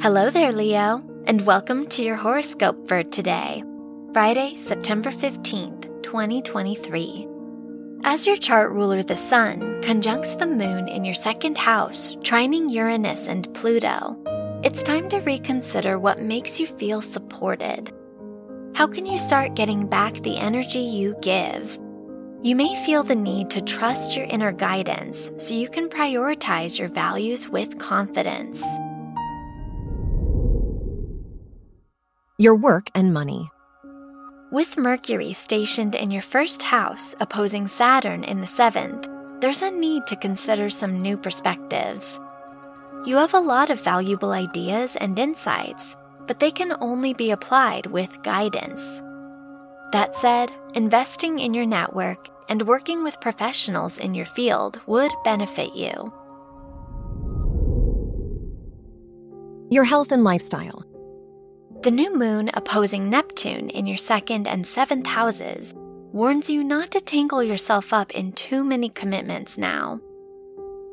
Hello there, Leo, and welcome to your horoscope for today, Friday, September 15th, 2023. As your chart ruler, the Sun, conjuncts the Moon in your second house, trining Uranus and Pluto, it's time to reconsider what makes you feel supported. How can you start getting back the energy you give? You may feel the need to trust your inner guidance so you can prioritize your values with confidence. Your work and money. With Mercury stationed in your first house opposing Saturn in the seventh, there's a need to consider some new perspectives. You have a lot of valuable ideas and insights, but they can only be applied with guidance. That said, investing in your network and working with professionals in your field would benefit you. Your health and lifestyle. The new moon opposing Neptune in your second and seventh houses warns you not to tangle yourself up in too many commitments now.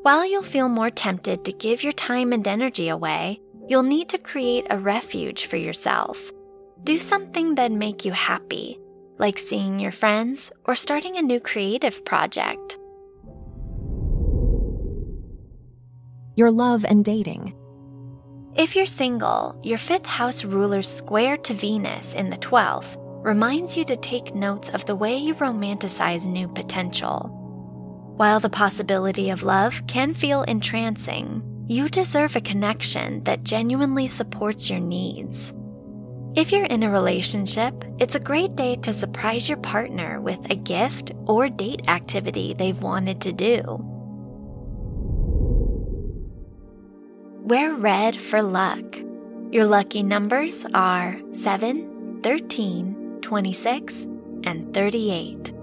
While you'll feel more tempted to give your time and energy away, you'll need to create a refuge for yourself. Do something that make you happy, like seeing your friends or starting a new creative project. Your love and dating. If you're single, your fifth house ruler's square to Venus in the 12th reminds you to take notes of the way you romanticize new potential. While the possibility of love can feel entrancing, you deserve a connection that genuinely supports your needs. If you're in a relationship, it's a great day to surprise your partner with a gift or date activity they've wanted to do. Wear red for luck. Your lucky numbers are 7, 13, 26, and 38.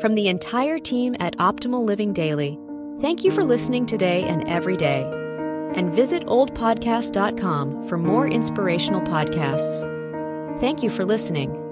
From the entire team at Optimal Living Daily, thank you for listening today and every day. And visit oldpodcast.com for more inspirational podcasts. Thank you for listening